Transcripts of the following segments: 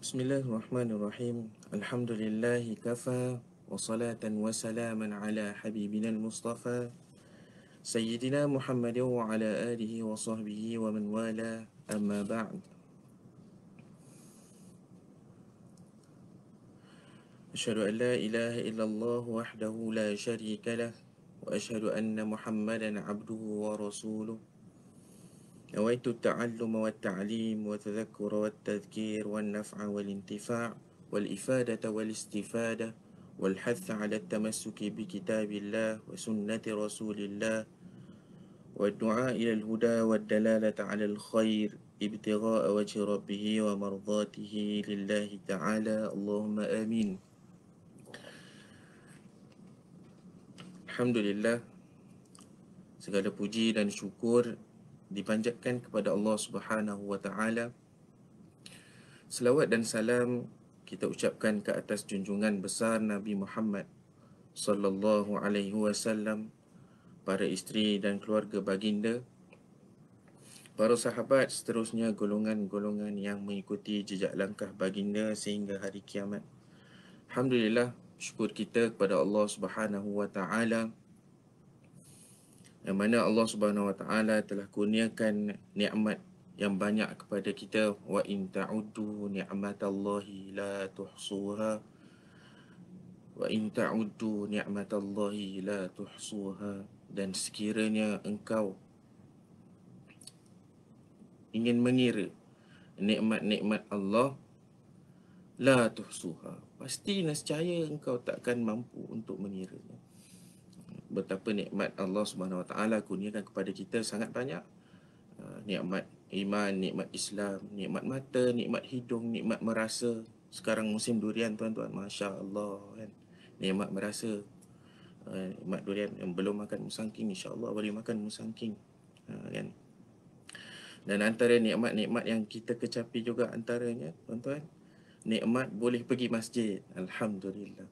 بسم الله الرحمن الرحيم الحمد لله كفى وصلاة وسلاما على حبيبنا المصطفى سيدنا محمد وعلى آله وصحبه ومن والاه أما بعد أشهد أن لا إله إلا الله وحده لا شريك له وأشهد أن محمدا عبده ورسوله نويت التعلم والتعليم والتذكر والتذكير والنفع والانتفاع والإفادة والاستفادة والحث على التمسك بكتاب الله وسنة رسول الله والدعاء إلى الهدى والدلالة على الخير ابتغاء وجه ربه ومرضاته لله تعالى. اللهم آمين. Alhamdulillah segala puji dan syukur dipanjatkan kepada Allah Subhanahu wa taala. Selawat dan salam kita ucapkan ke atas junjungan besar Nabi Muhammad sallallahu alaihi wasallam, para isteri dan keluarga baginda, para sahabat seterusnya golongan-golongan yang mengikuti jejak langkah baginda sehingga hari kiamat. Alhamdulillah syukur kita kepada Allah Subhanahu wa taala yang mana Allah Subhanahu wa taala telah kurniakan nikmat yang banyak kepada kita. Wa in ta'uddu ni'matallahi la tuhsuha. Wa in ta'uddu ni'matallahi la tuhsuha. Dan sekiranya engkau ingin mengira nikmat-nikmat Allah la tuhsuha. Pasti nescaya engkau takkan mampu untuk mengira betapa nikmat Allah Subhanahu Wa Taala kurniakan kepada kita sangat banyak uh, nikmat iman, nikmat Islam, nikmat mata, nikmat hidung, nikmat merasa. Sekarang musim durian tuan-tuan, masya-Allah kan. Nikmat merasa uh, nikmat durian yang belum makan musangking insya-Allah boleh makan musangking. Uh, kan. Dan antara nikmat-nikmat yang kita kecapi juga antaranya tuan-tuan nikmat boleh pergi masjid. Alhamdulillah.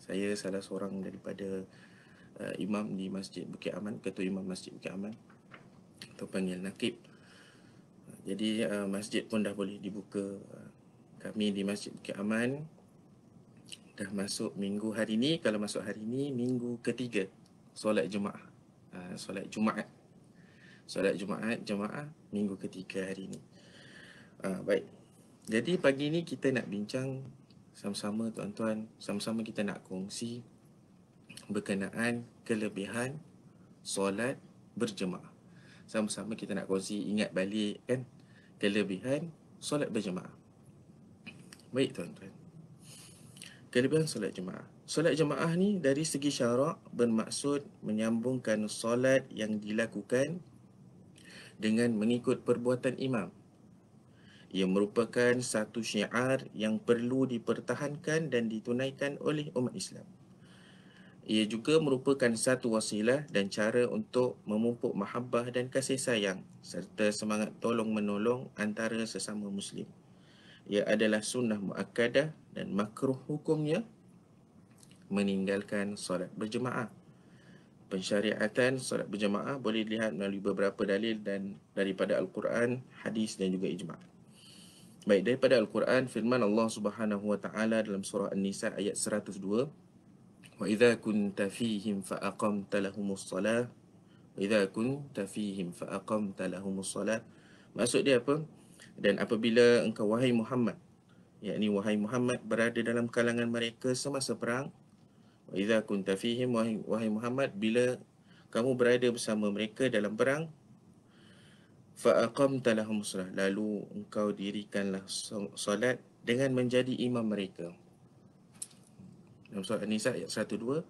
Saya salah seorang daripada uh, imam di Masjid Bukit Aman, ketua imam Masjid Bukit Aman atau panggil Nakib. Jadi uh, masjid pun dah boleh dibuka. kami di Masjid Bukit Aman dah masuk minggu hari ini. Kalau masuk hari ini, minggu ketiga solat Jumaat. Uh, solat Jumaat. Solat Jumaat, Jumaat, minggu ketiga hari ini. Uh, baik. Jadi pagi ni kita nak bincang sama-sama tuan-tuan, sama-sama kita nak kongsi berkenaan kelebihan solat berjemaah. Sama-sama kita nak kongsi ingat balik kan kelebihan solat berjemaah. Baik tuan-tuan. Kelebihan solat jemaah. Solat jemaah ni dari segi syarak bermaksud menyambungkan solat yang dilakukan dengan mengikut perbuatan imam ia merupakan satu syiar yang perlu dipertahankan dan ditunaikan oleh umat Islam. Ia juga merupakan satu wasilah dan cara untuk memupuk mahabbah dan kasih sayang serta semangat tolong menolong antara sesama muslim. Ia adalah sunnah muakkadah dan makruh hukumnya meninggalkan solat berjemaah. Pensyariatan solat berjemaah boleh dilihat melalui beberapa dalil dan daripada Al-Quran, hadis dan juga ijma'. Baik daripada Al-Quran firman Allah Subhanahu wa taala dalam surah An-Nisa ayat 102 Fa aqamta lahumus salah. Wa idza kunta fihim fa aqamta lahumus salah. Maksud dia apa? Dan apabila engkau wahai Muhammad yakni wahai Muhammad berada dalam kalangan mereka semasa perang Wa idza kunta fihim wahai, wahai Muhammad bila kamu berada bersama mereka dalam perang fa'aqamta lahum salat lalu engkau dirikanlah solat dengan menjadi imam mereka surah An-Nisa ayat 102 uh,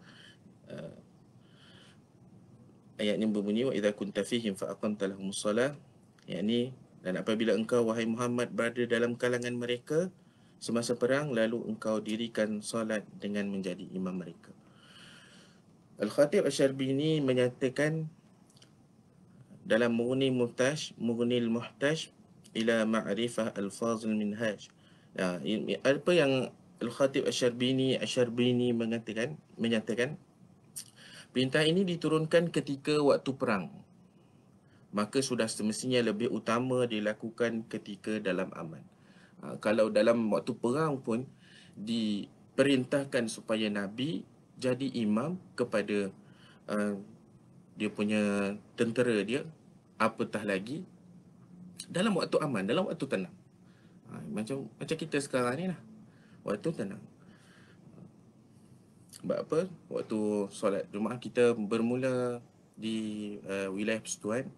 ayat ini berbunyi wa idza kunta fihim fa'aqamta lahum salat yakni dan apabila engkau wahai Muhammad berada dalam kalangan mereka semasa perang lalu engkau dirikan solat dengan menjadi imam mereka Al-Khatib Asy-Syarbini menyatakan dalam Mughni Muhtaj, Mughni Muhtaj ila ma'rifah al-faz al-minhaj. Ya, apa yang Al-Khatib Asy-Syarbini Asy-Syarbini mengatakan menyatakan perintah ini diturunkan ketika waktu perang. Maka sudah semestinya lebih utama dilakukan ketika dalam aman. Ha, kalau dalam waktu perang pun diperintahkan supaya Nabi jadi imam kepada uh, dia punya tentera dia apatah lagi dalam waktu aman, dalam waktu tenang. Ha, macam macam kita sekarang ni lah. Waktu tenang. Sebab apa? Waktu solat Jumaat kita bermula di uh, wilayah Persekutuan.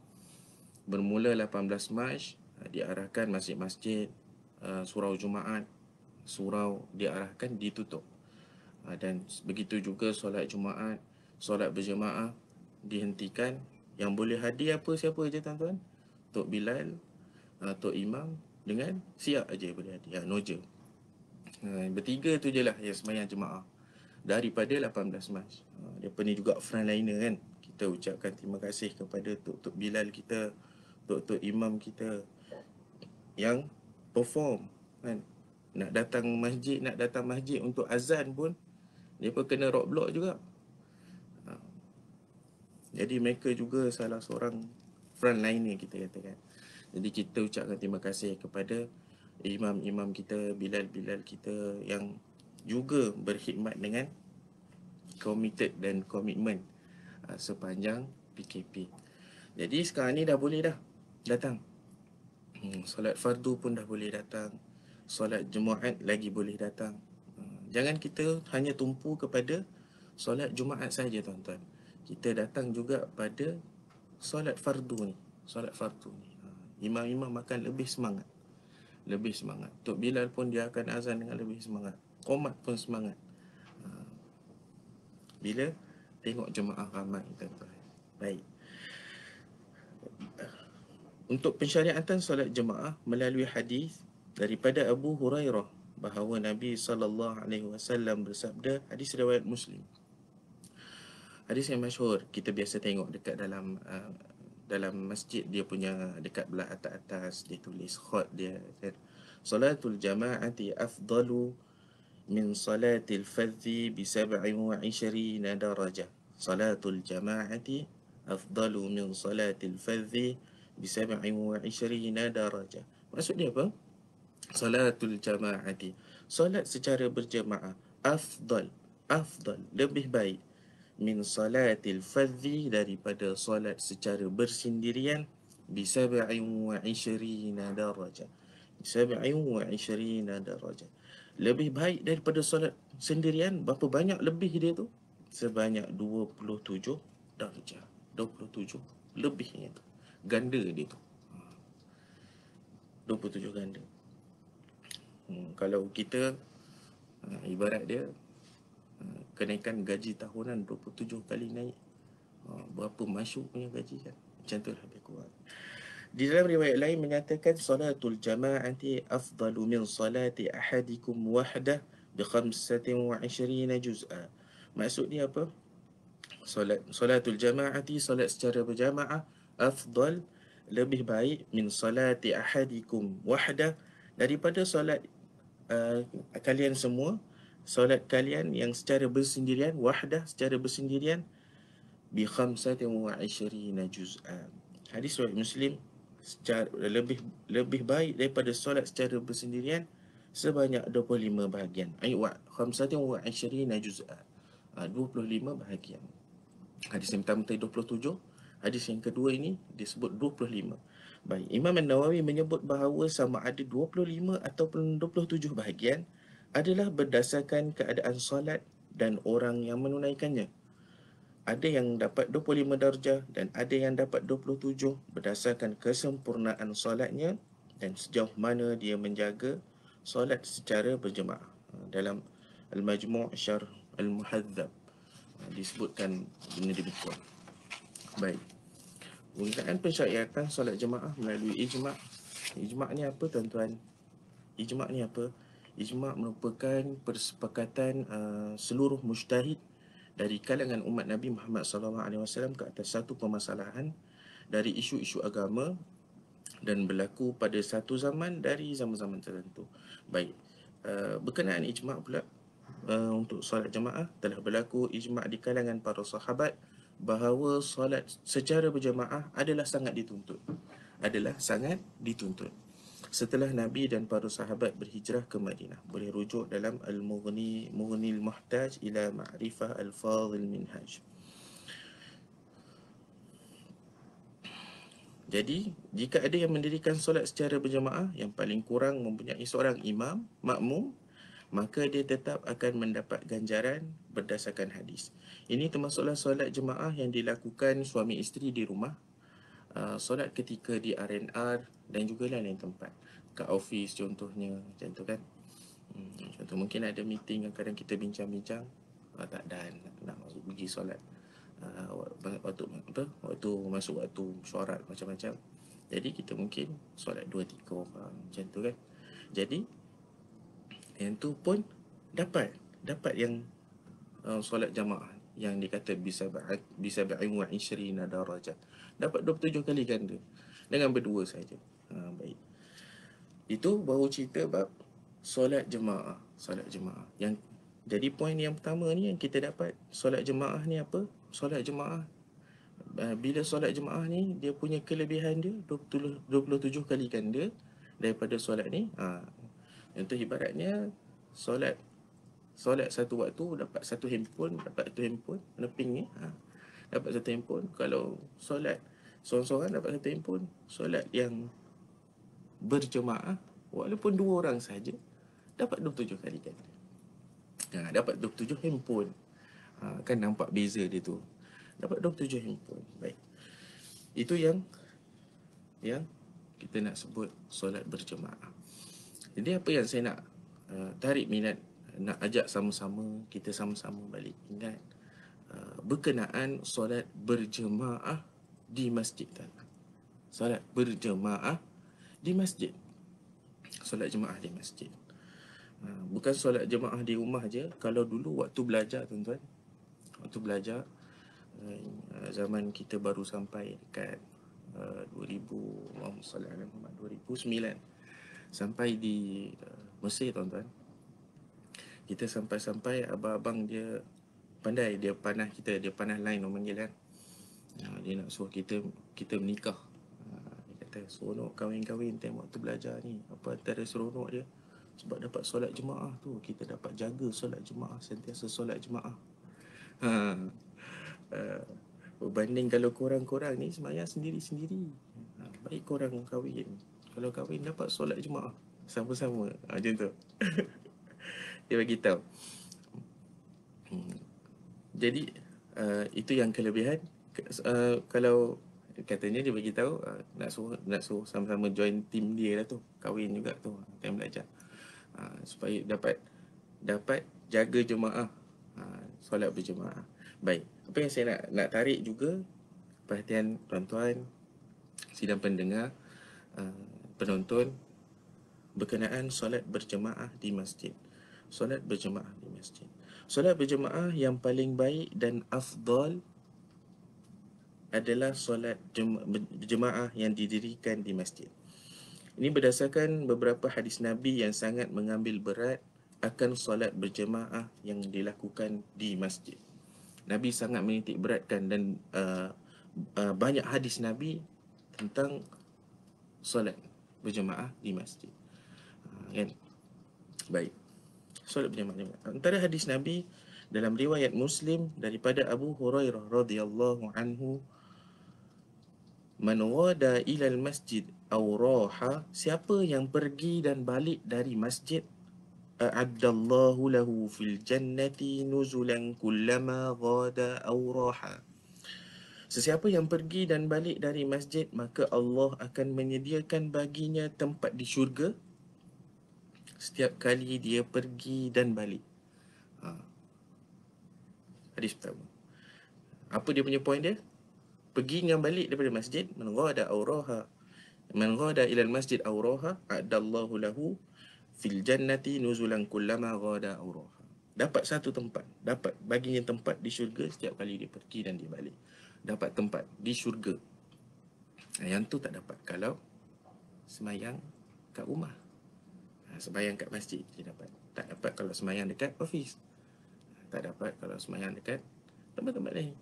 Bermula 18 Mac uh, diarahkan masjid-masjid uh, surau Jumaat. Surau diarahkan ditutup. Uh, dan begitu juga solat Jumaat solat berjemaah dihentikan. Yang boleh hadir apa siapa aja tuan-tuan? Tok Bilal uh, Tok Imam dengan siap aja boleh hadir. Ya, noja uh, bertiga tu je lah yang semayang jemaah daripada 18 Mac uh, dia ni juga frontliner kan kita ucapkan terima kasih kepada Tok-Tok Bilal kita, Tok-Tok Imam kita yang perform kan. Nak datang masjid, nak datang masjid untuk azan pun dia pun kena rock block juga. Ha. Jadi mereka juga salah seorang frontliner kita katakan. Jadi kita ucapkan terima kasih kepada imam-imam kita, Bilal-Bilal kita yang juga berkhidmat dengan committed dan komitmen uh, sepanjang PKP. Jadi sekarang ni dah boleh dah datang. Hmm, solat fardu pun dah boleh datang. Solat Jumaat lagi boleh datang. Hmm, jangan kita hanya tumpu kepada solat Jumaat saja tuan-tuan. Kita datang juga pada solat fardu ni. Solat fardu ni. Hmm, imam-imam akan lebih semangat. Lebih semangat. Tok Bilal pun dia akan azan dengan lebih semangat. Komat pun semangat. Hmm, bila tengok jemaah ramai tuan-tuan. Baik. Untuk pensyariatan solat jemaah melalui hadis daripada Abu Hurairah bahawa Nabi sallallahu alaihi wasallam bersabda hadis riwayat Muslim. Hadis yang masyhur kita biasa tengok dekat dalam uh, dalam masjid dia punya dekat belah atas-atas dia tulis khot dia kan. Solatul jama'ati afdalu min salatil fadhi bi sab'i wa isyrina darajah salatul jama'ati afdalu min salatil fadhi bi sab'i wa isyrina darajah maksud dia apa? Salatul jama'ati. Solat secara berjemaah afdal afdal lebih baik. Min salatil fadhi Daripada salat secara bersendirian Bisaba'in wa ishirina darajah Bisaba'in wa ishirina darajah lebih baik daripada solat sendirian berapa banyak lebih dia tu? Sebanyak 27 darjah 27 lebihnya tu. Ganda dia tu. 27 ganda. Hmm, kalau kita uh, ibarat dia kenaikan gaji tahunan 27 kali naik uh, berapa masuk punya gaji kan macam tu lah lebih kurang di dalam riwayat lain menyatakan salatul jama'ati afdalu min salati ahadikum wahdah bi 25 juz'a. Maksud dia apa? Salat salatul jama'ati salat secara berjamaah afdal lebih baik min salati ahadikum wahdah daripada solat uh, kalian semua solat kalian yang secara bersendirian wahdah secara bersendirian bi 25 juz'a. Hadis riwayat Muslim secara lebih lebih baik daripada solat secara bersendirian sebanyak 25 bahagian. Ai wa khamsatin wa 20 juz'a. 25 bahagian. Hadis yang pertama tadi 27, hadis yang kedua ini disebut 25. Baik, Imam An-Nawawi menyebut bahawa sama ada 25 ataupun 27 bahagian adalah berdasarkan keadaan solat dan orang yang menunaikannya. Ada yang dapat 25 darjah dan ada yang dapat 27 berdasarkan kesempurnaan solatnya dan sejauh mana dia menjaga solat secara berjemaah. Dalam Al-Majmu' Syar Al-Muhadzab disebutkan benda demikian. Baik. Penggunaan pensyariatan solat jemaah melalui ijma' ijma' ni apa tuan-tuan? Ijma' ni apa ijma' merupakan persepakatan uh, seluruh mujtahid dari kalangan umat Nabi Muhammad SAW ke atas satu permasalahan dari isu-isu agama dan berlaku pada satu zaman dari zaman-zaman tertentu. Baik, uh, berkenaan ijma' pula uh, untuk solat jemaah telah berlaku ijma' di kalangan para sahabat bahawa solat secara berjemaah adalah sangat dituntut. Adalah sangat dituntut. Setelah Nabi dan para sahabat berhijrah ke Madinah. Boleh rujuk dalam Al-Mughni Mughni Al-Muhtaj ila Ma'rifah Al-Fadhil Minhaj. Jadi, jika ada yang mendirikan solat secara berjemaah yang paling kurang mempunyai seorang imam, makmum, maka dia tetap akan mendapat ganjaran berdasarkan hadis. Ini termasuklah solat jemaah yang dilakukan suami isteri di rumah uh, solat ketika di R&R dan juga lain-lain tempat. Kat office contohnya macam tu kan. Hmm, contoh mungkin ada meeting yang kadang kita bincang-bincang. Uh, tak dan nak, masuk pergi solat. Uh, waktu apa waktu masuk waktu syuarat macam-macam. Jadi kita mungkin solat dua tiga orang macam tu kan. Jadi yang tu pun dapat. Dapat yang uh, solat jamaah. Yang dikata bisa bisa ba'in wa ishrina darajat dapat 27 kali ganda dengan berdua saja. Ha, baik. Itu baru cerita bab solat jemaah, solat jemaah. Yang jadi poin yang pertama ni yang kita dapat solat jemaah ni apa? Solat jemaah ha, bila solat jemaah ni dia punya kelebihan dia 20, 27 kali ganda daripada solat ni. Ha. Itu ibaratnya solat solat satu waktu dapat satu handphone, dapat satu handphone, neping ni. Ha. Dapat satu handphone. Kalau solat Seorang-seorang dapat satu handphone. Solat yang berjemaah Walaupun dua orang saja Dapat 27 kali kan? Ha, Dapat 27 handphone. Ha, Kan nampak beza dia tu. Dapat 27 handphone. Baik. Itu yang Yang kita nak sebut solat berjemaah. Jadi apa yang saya nak uh, Tarik minat Nak ajak sama-sama Kita sama-sama balik ingat uh, Berkenaan solat berjemaah di masjid tuan. Solat berjemaah di masjid. Solat jemaah di masjid. Ha, bukan solat jemaah di rumah je. Kalau dulu waktu belajar tuan-tuan. Waktu belajar. Uh, zaman kita baru sampai dekat uh, 2000, 2009. Sampai di uh, Mesir tuan-tuan. Kita sampai-sampai abang-abang dia pandai. Dia panah kita. Dia panah lain orang panggil kan ha, dia nak suruh kita kita menikah. Ha, dia kata seronok kahwin-kahwin time waktu belajar ni. Apa antara seronok dia? Sebab dapat solat jemaah tu kita dapat jaga solat jemaah sentiasa solat jemaah ha, uh, berbanding kalau korang-korang ni semayang sendiri-sendiri. Ha, baik korang kahwin. Kalau kahwin dapat solat jemaah sama-sama. Ha, macam tu. Dia bagi tahu. Hmm. jadi uh, itu yang kelebihan uh, kalau katanya dia bagi tahu uh, nak suruh nak suruh sama-sama join team dia lah tu kahwin juga tu time belajar. Uh, supaya dapat dapat jaga jemaah. Uh, solat berjemaah. Baik apa yang saya nak nak tarik juga perhatian tuan-tuan sidang pendengar uh, penonton berkenaan solat berjemaah di masjid. Solat berjemaah di masjid. Solat berjemaah yang paling baik dan afdal adalah solat jemaah yang didirikan di masjid. Ini berdasarkan beberapa hadis Nabi yang sangat mengambil berat akan solat berjemaah yang dilakukan di masjid. Nabi sangat menitik beratkan dan uh, uh, banyak hadis Nabi tentang solat berjemaah di masjid. Uh, kan? Baik. Solat berjemaah. Antara hadis Nabi dalam riwayat Muslim daripada Abu Hurairah radhiyallahu anhu Man wada ilal masjid aw raha siapa yang pergi dan balik dari masjid a'addallahu lahu fil jannati nuzulan kullama ghada aw raha Sesiapa yang pergi dan balik dari masjid maka Allah akan menyediakan baginya tempat di syurga setiap kali dia pergi dan balik. Ha. Hadis pertama. Apa dia punya point dia? Pergi dengan balik daripada masjid man ghada auraha man ghada ila masjid auraha adallahu lahu fil jannati nuzulan kullama ghada auraha dapat satu tempat dapat baginya tempat di syurga setiap kali dia pergi dan dia balik. Dapat tempat di syurga. Yang tu tak dapat kalau semayang kat rumah. Semayang kat masjid dia dapat. Tak dapat kalau semayang dekat office. Tak dapat kalau semayang dekat tempat-tempat lain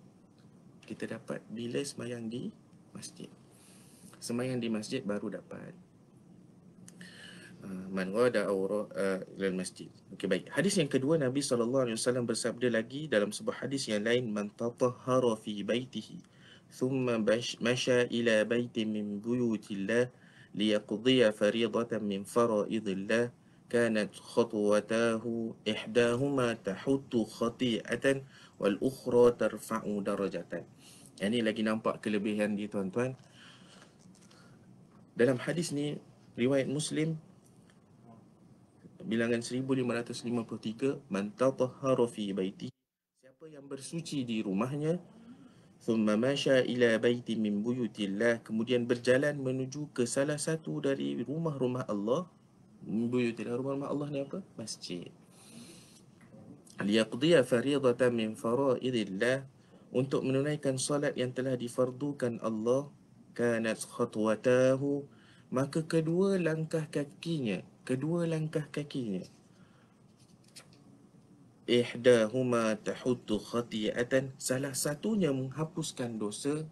kita dapat bila semayang di masjid. Semayang di masjid baru dapat. man ghada aw uh, ila masjid. Okey baik. Hadis yang kedua Nabi sallallahu alaihi wasallam bersabda lagi dalam sebuah hadis yang lain man tatahhara fi baitihi thumma masha ila baitin min buyutillah liyaqdiya fariidatan min faraidillah kanat khatwatahu ihdahuma tahuttu khati'atan wal ukhra tarfa'u darajatan. Yang ni lagi nampak kelebihan dia tuan-tuan. Dalam hadis ni riwayat Muslim bilangan 1553 man tatahhara fi baiti siapa yang bersuci di rumahnya thumma masha ila baiti min buyutillah kemudian berjalan menuju ke salah satu dari rumah-rumah Allah. Buyutillah rumah-rumah Allah ni apa? Masjid. Liyaqdiya fariidatan min faraidillah untuk menunaikan solat yang telah difardukan Allah kanat khatwatahu maka kedua langkah kakinya kedua langkah kakinya ihdahuma tahuttu khati'atan salah satunya menghapuskan dosa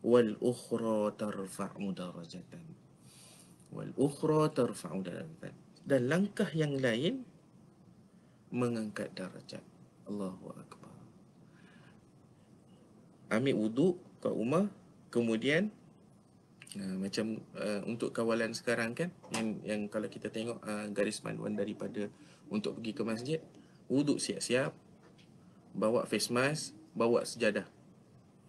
wal ukhra tarfa'u darajatan wal ukhra tarfa'u darajatan dan langkah yang lain mengangkat darajat. Allahu akbar. Ambil wuduk kat rumah, kemudian uh, macam uh, untuk kawalan sekarang kan yang yang kalau kita tengok uh, garis panduan daripada untuk pergi ke masjid, wuduk siap-siap, bawa face mask, bawa sejadah.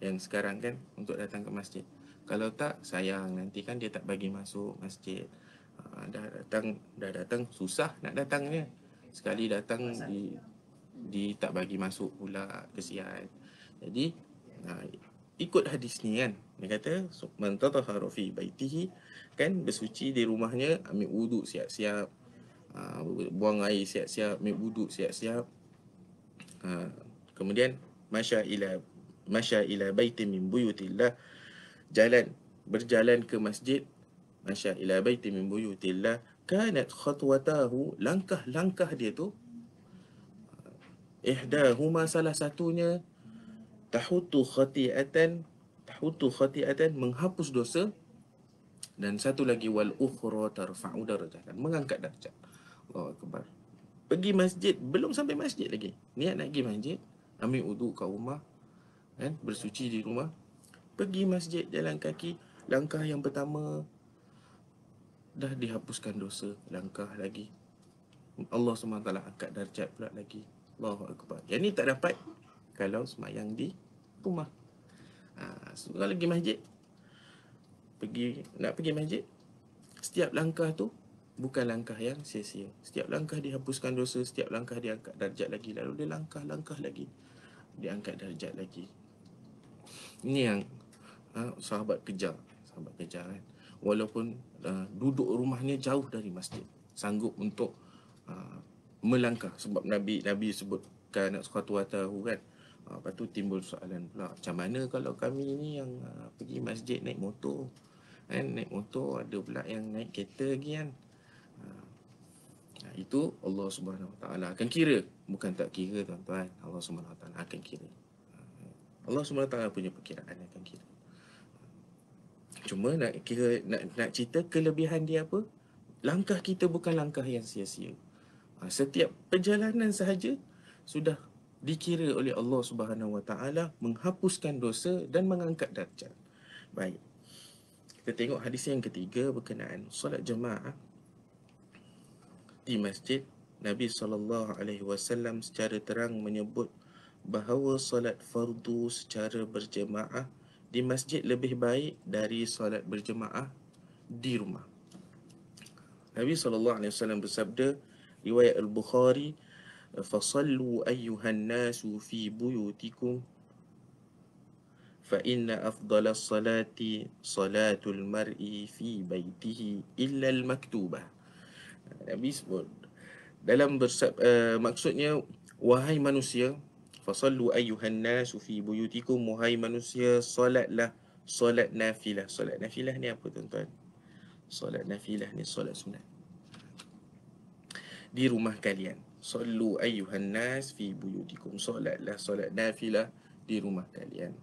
Yang sekarang kan untuk datang ke masjid. Kalau tak sayang nanti kan dia tak bagi masuk masjid. Uh, dah datang dah datang susah nak datangnya sekali datang di di tak bagi masuk pula kesian jadi uh, ikut hadis ni kan. Dia kata man tatahharu fi baitihi kan bersuci di rumahnya ambil wuduk siap-siap. Uh, buang air siap-siap ambil wuduk siap-siap. Uh, kemudian masya ila masya ila baitin min buyutillah. Jalan berjalan ke masjid masya ila baitin min buyutillah. Kanat khatwatahu langkah-langkah dia tu ihdahuma salah satunya tahutu khati'atan tahutu khati'atan menghapus dosa. Dan satu lagi wal ukhra tarfa'u darajatan mengangkat darjat Allahu akbar. Pergi masjid belum sampai masjid lagi. Niat nak pergi masjid ambil wuduk kat rumah kan? Bersuci di rumah. Pergi masjid jalan kaki. Langkah yang pertama dah dihapuskan dosa langkah lagi. Allah SWT angkat darjat pula lagi. Allahu Akbar. Yang ni tak dapat kalau semayang di rumah. Ha, so, kalau pergi masjid. Pergi nak pergi masjid setiap langkah tu bukan langkah yang sia-sia. Setiap langkah dihapuskan dosa setiap langkah diangkat darjat lagi lalu dia langkah-langkah lagi diangkat darjat lagi. Ini yang ha, sahabat kejar sahabat kejar kan. Walaupun uh, duduk rumahnya jauh dari masjid sanggup untuk uh, melangkah sebab nabi nabi sebutkan suatu tahu kan uh, lepas tu timbul soalan pula macam mana kalau kami ni yang uh, pergi masjid naik motor? Kan naik motor ada pula yang naik kereta lagi kan? Uh, itu Allah Subhanahu Wa Taala akan kira. Bukan tak kira tuan-tuan. Allah Subhanahu Wa Taala akan kira. Allah Subhanahu Wa Taala punya perkiraan akan kira. Cuma nak kira nak nak cerita kelebihan dia apa? Langkah kita bukan langkah yang sia-sia. Ha, setiap perjalanan sahaja sudah dikira oleh Allah Subhanahu Wa Taala menghapuskan dosa dan mengangkat darjat. Baik. Kita tengok hadis yang ketiga berkenaan solat jemaah di masjid Nabi sallallahu alaihi wasallam secara terang menyebut bahawa solat fardu secara berjemaah di masjid lebih baik dari solat berjemaah di rumah. Nabi SAW bersabda, riwayat Al-Bukhari, فَصَلُّوا أَيُّهَا النَّاسُ فِي بُيُوتِكُمْ فَإِنَّ أَفْضَلَ الصَّلَاةِ صَلَاةُ الْمَرْءِ فِي بَيْتِهِ إِلَّا الْمَكْتُوبَةِ Nabi sebut, dalam bersab, uh, maksudnya, wahai manusia, Fasallu ayyuhan nasu fi buyutikum Muhai manusia Solatlah Solat nafilah Solat nafilah ni apa tuan-tuan? Solat nafilah ni solat sunat Di rumah kalian Sallu ayyuhan nas fi buyutikum. Solatlah solat nafilah Di rumah kalian.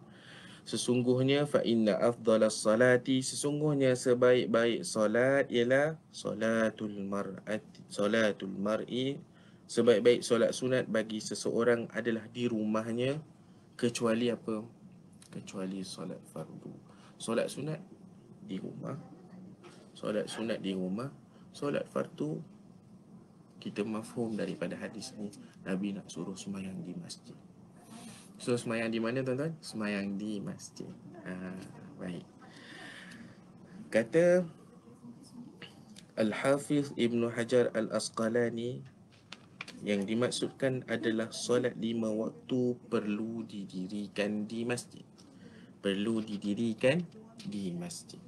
Sesungguhnya fa inna afdalas salati. Sesungguhnya sebaik-baik solat ialah solatul mar'at solatul mar'i. Sebaik-baik solat sunat bagi seseorang adalah di rumahnya kecuali apa? Kecuali solat fardu. Solat sunat di rumah. Solat sunat di rumah. Solat fardu kita mafhum daripada hadis ni Nabi nak suruh semayang di masjid. So semayang di mana tuan-tuan? Semayang di masjid. Ha, Baik. Kata Al-Hafiz Ibn Hajar Al-Asqalani Yang dimaksudkan adalah Solat lima waktu perlu didirikan di masjid. Perlu didirikan di masjid.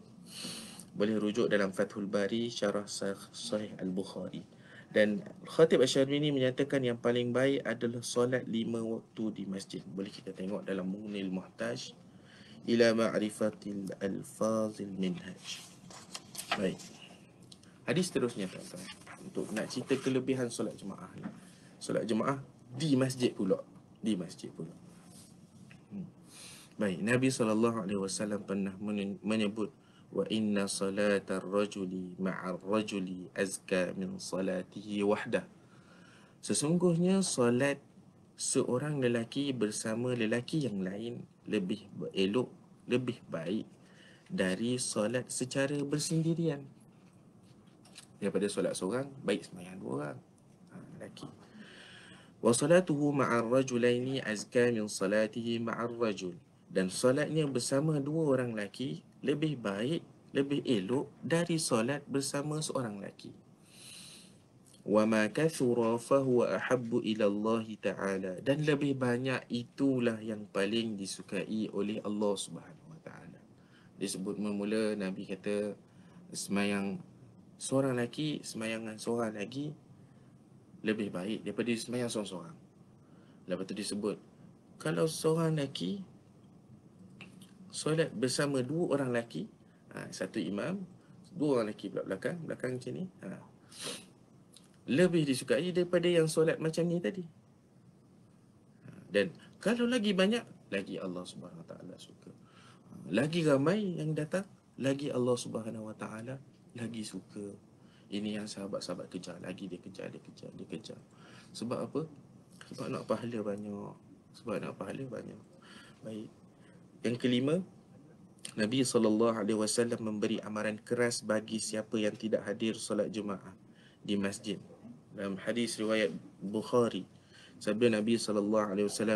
Boleh rujuk dalam Fathul Bari Syarah Sahih Al-Bukhari dan Khatib Asyarbini menyatakan yang paling baik adalah solat lima waktu di masjid. Boleh kita tengok dalam Munil Muhtaj ila ma'rifatil alfazil minhaj. Baik. Hadis terusnya tuan-tuan. Untuk nak cerita kelebihan solat jemaah. Solat jemaah di masjid pula. Di masjid pula. Hmm. Baik, Nabi SAW pernah menyebut wa inna salata rajuli ma'a rajuli azka min salatihi wahdah. Sesungguhnya solat seorang lelaki bersama lelaki yang lain lebih elok lebih baik dari solat secara bersendirian. Daripada solat seorang baik sembahyang dua orang. Ha, lelaki. Wa salatuhu ma'a rajulaini azka min salatihi ma'a rajul dan solatnya bersama dua orang lelaki lebih baik, lebih elok dari solat bersama seorang lelaki. Kathura fa huwa ahabbu ila Allah Ta'ala dan lebih banyak itulah yang paling disukai oleh Allah Subhanahu Wa Ta'ala. Disebut memula Nabi kata semayang seorang lelaki semayangan seorang lagi lebih baik daripada semayang seorang-seorang. Lepas tu disebut kalau seorang lelaki solat bersama dua orang lelaki. Ha, satu imam dua orang lelaki pula belakang belakang macam ni. Ha. lebih disukai daripada yang solat macam ni tadi. Ha. dan kalau lagi banyak lagi Allah Subhanahu Wa Taala suka. Ha. lagi ramai yang datang lagi Allah Subhanahu Wa Taala lagi suka. Ini yang sahabat-sahabat kejar. Lagi dia kejar dia kejar dia kejar. Sebab apa? Sebab nak pahala banyak. Sebab nak pahala banyak. Baik yang kelima, Nabi SAW memberi amaran keras bagi siapa yang tidak hadir solat Jumaat di masjid. Dalam hadis riwayat Bukhari, sabda Nabi SAW,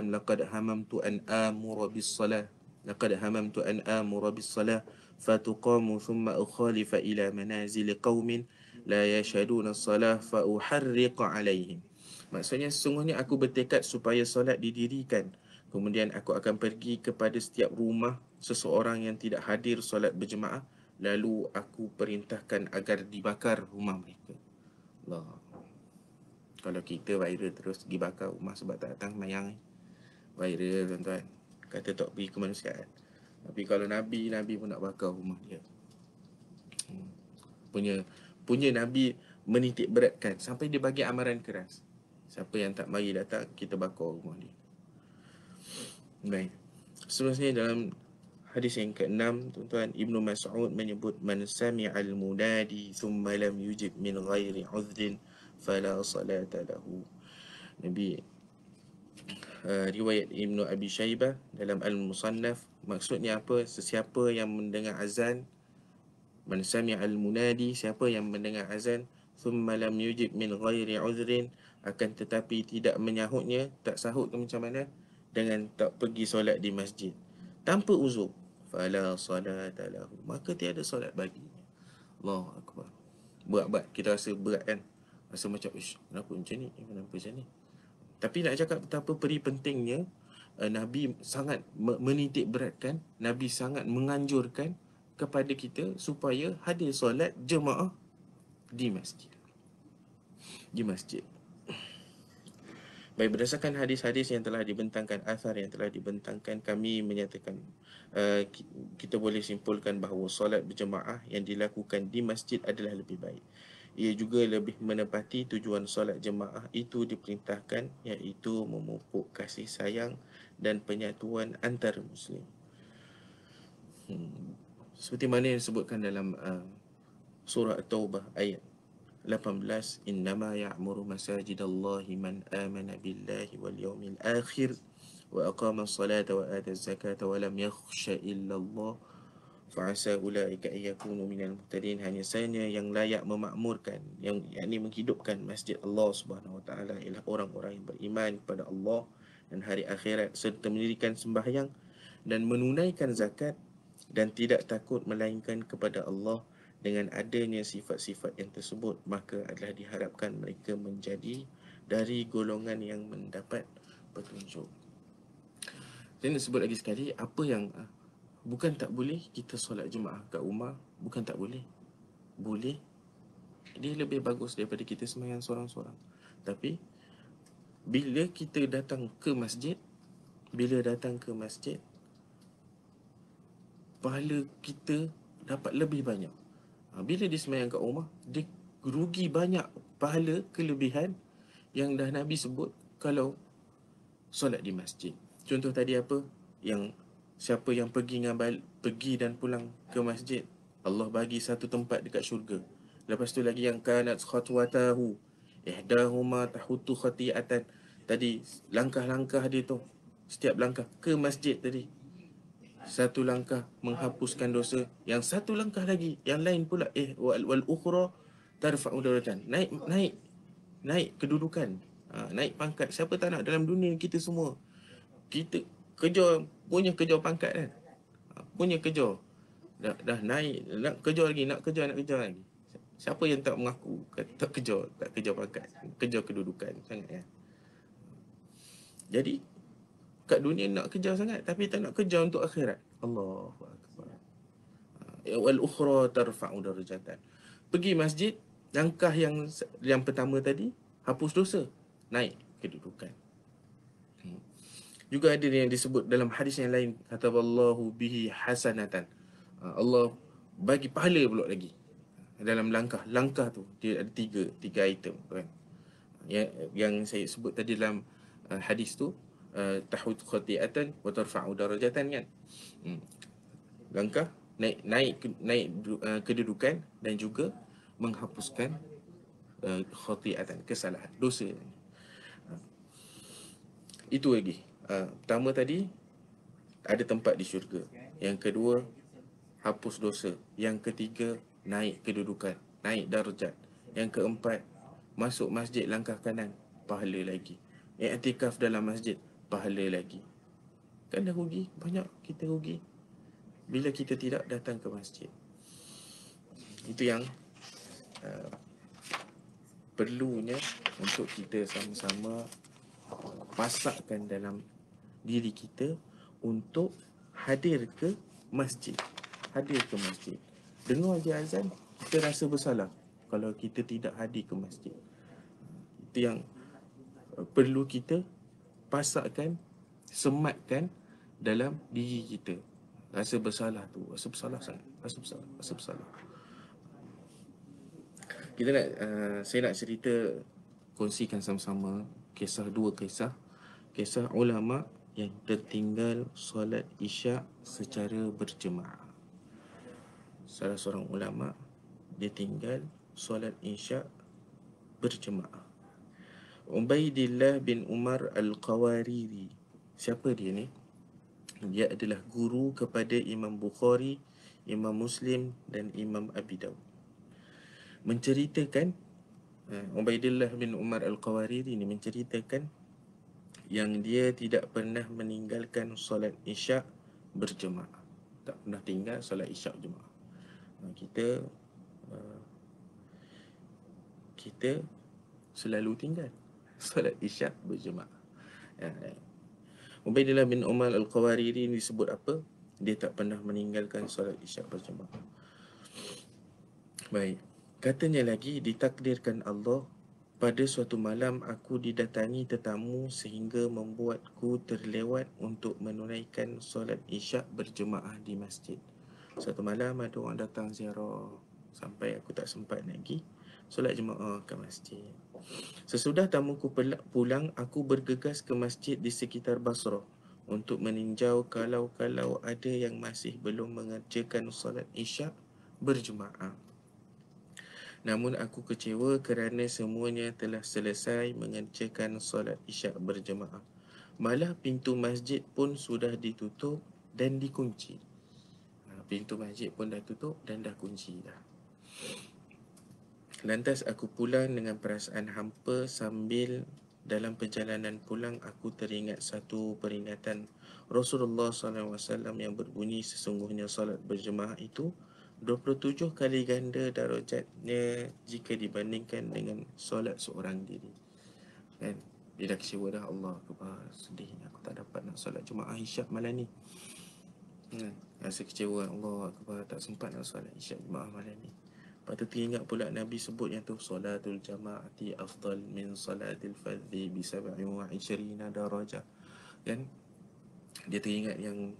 Laqad hamamtu an amura bis salah. Laqad hamamtu an amura bis salah. Fatuqamu thumma ukhalifa ila manazil qawmin la yashaduna salah fa uharriqa alaihim. Maksudnya sesungguhnya aku bertekad supaya solat didirikan Kemudian aku akan pergi kepada setiap rumah seseorang yang tidak hadir solat berjemaah. Lalu aku perintahkan agar dibakar rumah mereka. Allah. Kalau kita viral terus pergi bakar rumah sebab tak datang mayang. Viral tuan-tuan. Kata tak pergi kemanusiaan. Tapi kalau Nabi, Nabi pun nak bakar rumah dia. Hmm. Punya punya Nabi menitik beratkan sampai dia bagi amaran keras. Siapa yang tak mari datang, kita bakar rumah dia. Baik. Seterusnya dalam hadis yang ke-6, tuan-tuan, Ibnu Mas'ud menyebut man sami'al munadi thumma lam yujib min ghairi udhrin fala salata lahu. Nabi uh, riwayat Ibnu Abi Shaybah dalam Al-Musannaf maksudnya apa? Sesiapa yang mendengar azan man sami'al munadi siapa yang mendengar azan thumma lam yujib min ghairi udhrin akan tetapi tidak menyahutnya tak sahut ke macam mana dengan tak pergi solat di masjid. Tanpa uzur. Fala salat lahu. Maka tiada solat bagi Allahu akbar. Berat-berat. Kita rasa berat kan? Rasa macam ish kenapa macam ni? Kenapa macam ni? Tapi nak cakap betapa peri pentingnya uh, Nabi sangat menitik beratkan Nabi sangat menganjurkan kepada kita supaya hadir solat jemaah di masjid. Di masjid Baik berdasarkan hadis-hadis yang telah dibentangkan asar yang telah dibentangkan kami menyatakan uh, kita boleh simpulkan bahawa solat berjemaah yang dilakukan di masjid adalah lebih baik. Ia juga lebih menepati tujuan solat jemaah itu diperintahkan iaitu memupuk kasih sayang dan penyatuan antara muslim. Hmm. Seperti mana yang disebutkan dalam uh, surah At-Taubah ayat 18 innama ya'muru masajidallahi man amana billahi wal yawmil akhir wa aqama as-salata wa ata az-zakata wa lam yakhsha illa Allah fa'asa ulaika ayyakunu minal muhtadin. Hanya saja yang layak memakmurkan yang yakni menghidupkan masjid Allah Subhanahu wa taala ialah orang-orang yang beriman kepada Allah dan hari akhirat serta mendirikan sembahyang dan menunaikan zakat dan tidak takut melainkan kepada Allah dengan adanya sifat-sifat yang tersebut maka adalah diharapkan mereka menjadi dari golongan yang mendapat petunjuk. Saya nak sebut lagi sekali apa yang ah, bukan tak boleh kita solat jemaah kat rumah bukan tak boleh. Boleh. Dia lebih bagus daripada kita sembahyang seorang-seorang. Tapi bila kita datang ke masjid bila datang ke masjid pahala kita dapat lebih banyak bila dia semayang kat rumah, dia rugi banyak pahala kelebihan yang dah Nabi sebut kalau solat di masjid. Contoh tadi apa? Yang siapa yang pergi ngabal, pergi dan pulang ke masjid, Allah bagi satu tempat dekat syurga. Lepas tu lagi yang kanat khatwatahu ihdahuma tahutu khati'atan. Tadi langkah-langkah dia tu setiap langkah ke masjid tadi satu langkah menghapuskan dosa yang satu langkah lagi yang lain pula eh wal, wal ukhra tarfa'u darajatan. Naik naik naik kedudukan. Ha, naik pangkat. Siapa tak nak dalam dunia kita semua? Kita kerja punya kerja pangkat kan? Ha, punya kerja. Dah, dah naik nak kerja lagi nak kerja nak kerja lagi. Siapa yang tak mengaku tak kerja tak kerja pangkat kerja kedudukan sangat ya? Jadi kat dunia nak kerja sangat tapi tak nak kerja untuk akhirat. Allahu akbar. Ya wal ukhra tarfa'u darajatan. Pergi masjid, langkah yang yang pertama tadi hapus dosa, naik kedudukan. Hmm. Juga ada yang disebut dalam hadis yang lain kata Allah bihi hasanatan. Ha, Allah bagi pahala pula lagi dalam langkah langkah tu dia ada tiga tiga item kan yang yang saya sebut tadi dalam uh, hadis tu uh, tahud khati'atan wa tarfa'u darajatan kan. Hmm. Langkah naik naik naik uh, kedudukan dan juga menghapuskan uh, khati'atan kesalahan dosa. Uh. Itu lagi. Uh, pertama tadi ada tempat di syurga. Yang kedua hapus dosa. Yang ketiga naik kedudukan, naik darjat. Yang keempat masuk masjid langkah kanan pahala lagi. Iktikaf dalam masjid pahala lagi. Kan dah rugi, banyak kita rugi bila kita tidak datang ke masjid. Itu yang uh, perlunya untuk kita sama-sama pasakkan dalam diri kita untuk hadir ke masjid. Hadir ke masjid. Dengar dia azan, kita rasa bersalah kalau kita tidak hadir ke masjid. Itu yang uh, perlu kita pasakkan, sematkan dalam diri kita. Rasa bersalah tu, rasa bersalah sangat. Rasa bersalah, rasa bersalah. Kita nak, uh, saya nak cerita, kongsikan sama-sama kisah dua kisah. Kisah ulama yang tertinggal solat isyak secara berjemaah. Salah seorang ulama, dia tinggal solat isyak berjemaah. Ubaidillah bin Umar Al-Qawariri. Siapa dia ni? Dia adalah guru kepada Imam Bukhari, Imam Muslim dan Imam Abi Dawud. Menceritakan uh, Ubaidillah bin Umar Al-Qawariri ni menceritakan Yang dia tidak pernah meninggalkan solat isyak berjemaah. Tak pernah tinggal solat isyak jemaah uh, Kita uh, Kita selalu tinggal solat isyak berjemaah. Ya, ya. Ubaidillah bin Umar Al-Qawariri ini disebut apa? Dia tak pernah meninggalkan solat isyak berjemaah. Baik. Katanya lagi ditakdirkan Allah pada suatu malam aku didatangi tetamu sehingga membuatku terlewat untuk menunaikan solat isyak berjemaah di masjid. Suatu malam ada orang datang ziarah sampai aku tak sempat lagi solat jemaah ke masjid. Sesudah tamuku pulang, aku bergegas ke masjid di sekitar Basrah untuk meninjau kalau-kalau ada yang masih belum mengerjakan solat isyak berjemaah. Namun aku kecewa kerana semuanya telah selesai mengerjakan solat isyak berjemaah. Malah pintu masjid pun sudah ditutup dan dikunci. Ha, pintu masjid pun dah tutup dan dah kunci dah. Lantas aku pulang dengan perasaan hampa sambil dalam perjalanan pulang aku teringat satu peringatan Rasulullah SAW yang berbunyi sesungguhnya solat berjemaah itu 27 kali ganda darajatnya jika dibandingkan dengan solat seorang diri. Kan? Dah kecewa dah Allah Akbar sedih aku tak dapat nak solat jemaah isyak malam ni. Kan? Rasa kecewa Allah Akbar tak sempat nak solat isyak jemaah malam ni. Lepas tu teringat pula Nabi sebut yang tu Salatul jama'ati afdal min salatil fadhi Bisab'i wa ishrina darajah Kan? Dia teringat yang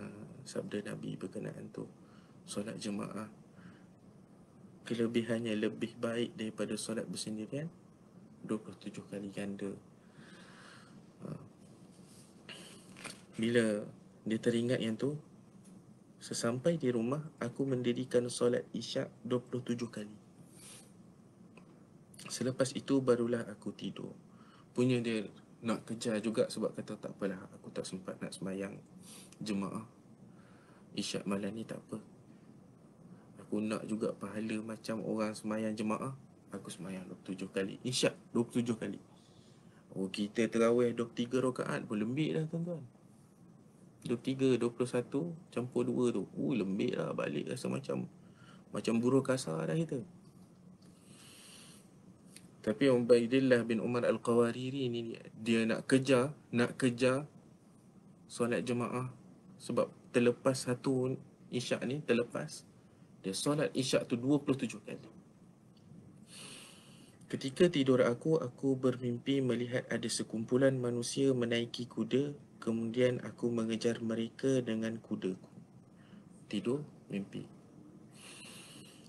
uh, Sabda Nabi berkenaan tu Solat jemaah Kelebihannya lebih baik daripada solat bersendirian 27 kali ganda. Uh, Bila dia teringat yang tu Sesampai di rumah, aku mendirikan solat isyak 27 kali. Selepas itu, barulah aku tidur. Punya dia nak kejar juga sebab kata tak apalah, aku tak sempat nak semayang jemaah. Isyak malam ni tak apa. Aku nak juga pahala macam orang semayang jemaah. Aku semayang 27 kali. Isyak 27 kali. Oh, kita terawih 23 rakaat pun lembik dah tuan-tuan. 23, 21 campur 2 tu. Uh, lembik lah balik rasa macam macam buruh kasar dah kita. Tapi Ubaidillah bin Umar Al-Qawariri ni dia nak kejar, nak kejar solat jemaah sebab terlepas satu isyak ni terlepas dia solat isyak tu 27 kali. Ketika tidur aku, aku bermimpi melihat ada sekumpulan manusia menaiki kuda Kemudian aku mengejar mereka dengan kudaku. Tidur, mimpi.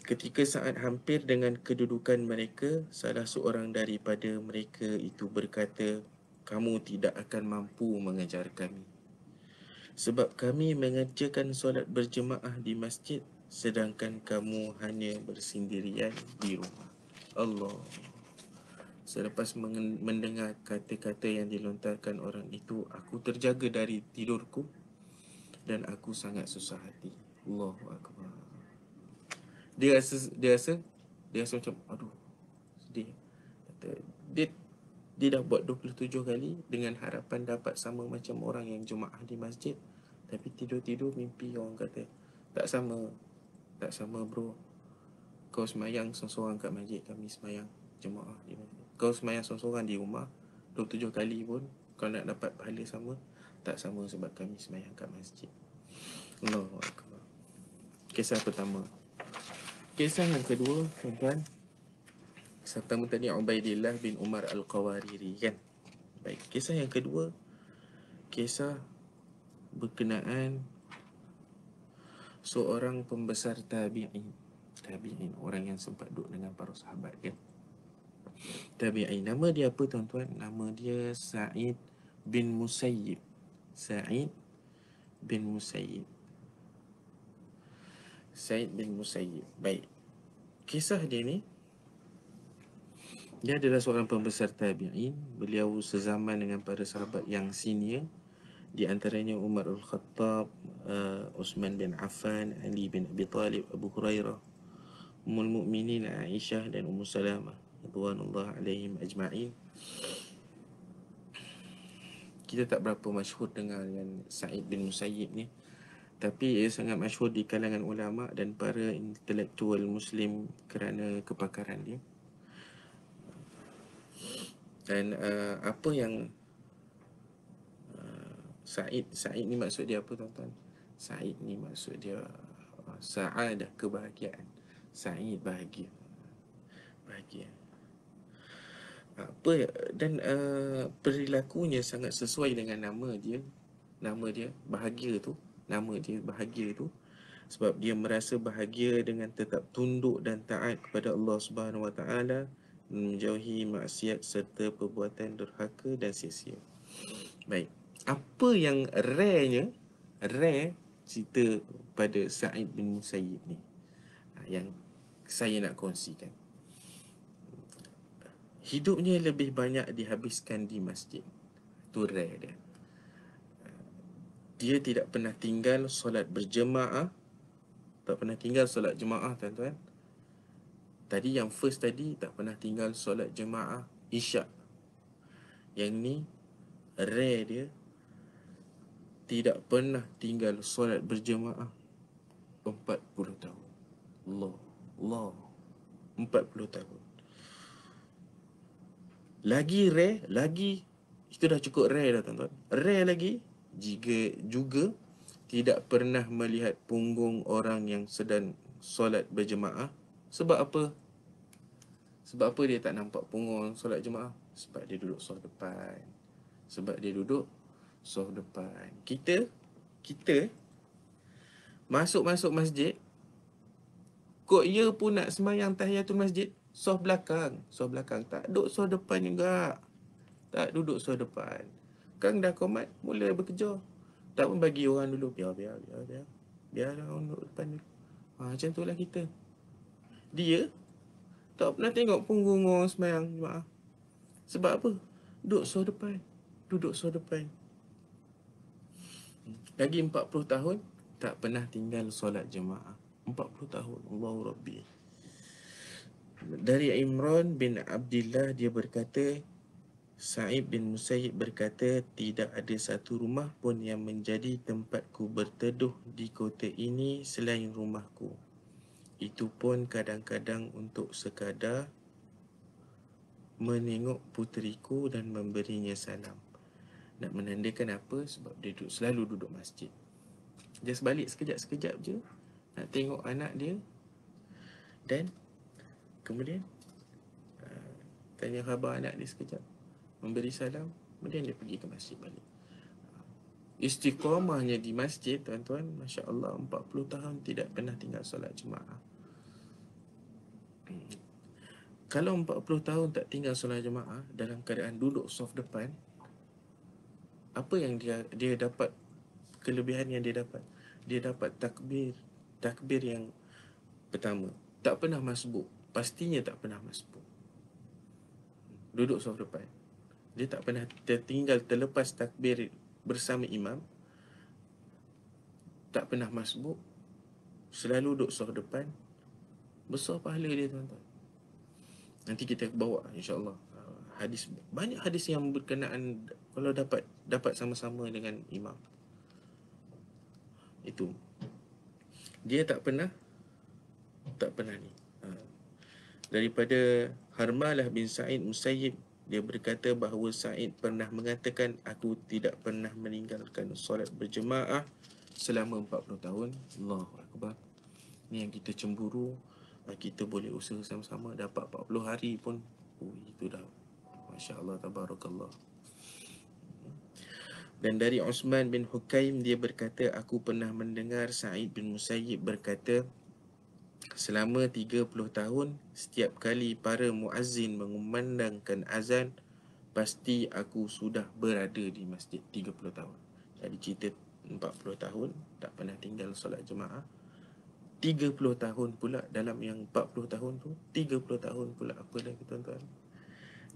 Ketika saat hampir dengan kedudukan mereka, salah seorang daripada mereka itu berkata, kamu tidak akan mampu mengejar kami. Sebab kami mengerjakan solat berjemaah di masjid, sedangkan kamu hanya bersendirian di rumah. Allah. Selepas mendengar kata-kata yang dilontarkan orang itu, aku terjaga dari tidurku dan aku sangat susah hati. Allahu akbar. Dia rasa dia rasa dia rasa macam aduh sedih. Kata, dia dia dah buat 27 kali dengan harapan dapat sama macam orang yang jemaah di masjid tapi tidur-tidur mimpi orang kata tak sama tak sama bro kau semayang seorang-seorang kat masjid kami semayang jemaah di masjid kau semayang seorang-seorang di rumah 27 kali pun kau nak dapat pahala sama tak sama sebab kami semayang kat masjid. Allahu Akbar Kisah pertama. Kisah yang kedua tuan-tuan. Kisah pertama tadi Ubaidillah bin Umar Al-Qawariri kan? Baik, kisah yang kedua Kisah berkenaan Seorang pembesar tabi'in. Tabi'in, orang yang sempat duduk dengan para sahabat kan tabi'in. Nama dia apa tuan-tuan? Nama dia Sa'id bin Musayyib. Sa'id bin Musayyib. Sa'id bin Musayyib. Baik. Kisah dia ni dia adalah seorang pembesar tabi'in. Beliau sezaman dengan para sahabat yang senior. Di antaranya Umar Al-Khattab, uh, Osman bin Affan, Ali bin Abi Talib, Abu Hurairah, Ummul Mukminin Aisyah dan Ummu Salamah. Ridwanullah alaihim ajma'in. Kita tak berapa masyhur dengar dengan Sa'id bin Musayyib ni. Tapi ia sangat masyhur di kalangan ulama dan para intelektual muslim kerana kepakaran dia. Dan uh, apa yang uh, Sa'id, Sa'id ni maksud dia apa tuan-tuan? Sa'id ni maksud dia uh, Sa'adah kebahagiaan. Sa'id bahagia. Bahagia apa dan uh, perilakunya sangat sesuai dengan nama dia. Nama dia bahagia tu. Nama dia bahagia tu. Sebab dia merasa bahagia dengan tetap tunduk dan taat kepada Allah Subhanahu Wa Taala menjauhi maksiat serta perbuatan durhaka dan sia-sia. Baik. apa yang rare-nya rare cerita pada Sa'id bin Musayyib ni? Ha, yang saya nak kongsikan hidupnya lebih banyak dihabiskan di masjid. Tu rare dia. Dia tidak pernah tinggal solat berjemaah. Tak pernah tinggal solat jemaah tuan-tuan. Tadi yang first tadi tak pernah tinggal solat jemaah isyak. Yang ni rare dia. Tidak pernah tinggal solat berjemaah 40 tahun. Allah Allah. 40 tahun lagi rare, lagi itu dah cukup rare dah tuan-tuan. Rare lagi jika juga tidak pernah melihat punggung orang yang sedang solat berjemaah. Sebab apa? Sebab apa dia tak nampak punggung solat jemaah? Sebab dia duduk soh depan. Sebab dia duduk soh depan. Kita, kita masuk-masuk masjid, kok ia pun nak semayang tahiyatul masjid, soft belakang, soft belakang tak duduk soft depan juga. Tak duduk soft depan. Kang dah komat, mula bekerja. Tak pun bagi orang dulu biar biar biar biar. Biar orang duduk depan dulu. Ha, macam itulah kita. Dia tak pernah tengok punggung orang semayang jemaah. Sebab apa? Duduk soft depan. Duduk soft depan. Lagi 40 tahun tak pernah tinggal solat jemaah. 40 tahun. Allahu Rabbi dari Imran bin Abdullah dia berkata Sa'id bin Musayyib berkata tidak ada satu rumah pun yang menjadi tempatku berteduh di kota ini selain rumahku. Itu pun kadang-kadang untuk sekadar menengok puteriku dan memberinya salam. Nak menandakan apa? Sebab dia duduk, selalu duduk masjid. Just balik sekejap-sekejap je. Nak tengok anak dia. Dan Kemudian uh, Tanya khabar anak dia sekejap. Memberi salam Kemudian dia pergi ke masjid balik. Uh, Istiqamahnya di masjid Tuan-tuan Masya Allah 40 tahun tidak pernah tinggal solat jemaah hmm. Kalau 40 tahun tak tinggal solat jemaah Dalam keadaan duduk soft depan Apa yang dia dia dapat Kelebihan yang dia dapat? Dia dapat takbir Takbir yang pertama. Tak pernah masbuk pastinya tak pernah masbuk. Duduk soft depan. Dia tak pernah tertinggal terlepas takbir bersama imam. Tak pernah masbuk. Selalu duduk soft depan. Besar pahala dia tuan-tuan. Nanti kita bawa insya-Allah uh, hadis banyak hadis yang berkenaan kalau dapat dapat sama-sama dengan imam. Itu. Dia tak pernah tak pernah ni daripada Harmalah bin Sa'id Musayyib dia berkata bahawa Sa'id pernah mengatakan aku tidak pernah meninggalkan solat berjemaah selama 40 tahun. Allahu Akbar. Ni yang kita cemburu. Ah, kita boleh usaha sama-sama dapat 40 hari pun. Oh, itu dah. Masya Allah Tabarakallah. Dan dari Osman bin Hukaim dia berkata aku pernah mendengar Sa'id bin Musayyib berkata selama 30 tahun setiap kali para muazzin mengumandangkan azan pasti aku sudah berada di masjid 30 tahun. Jadi cerita 40 tahun tak pernah tinggal solat jemaah. 30 tahun pula dalam yang 40 tahun tu 30 tahun pula apa lagi tuan-tuan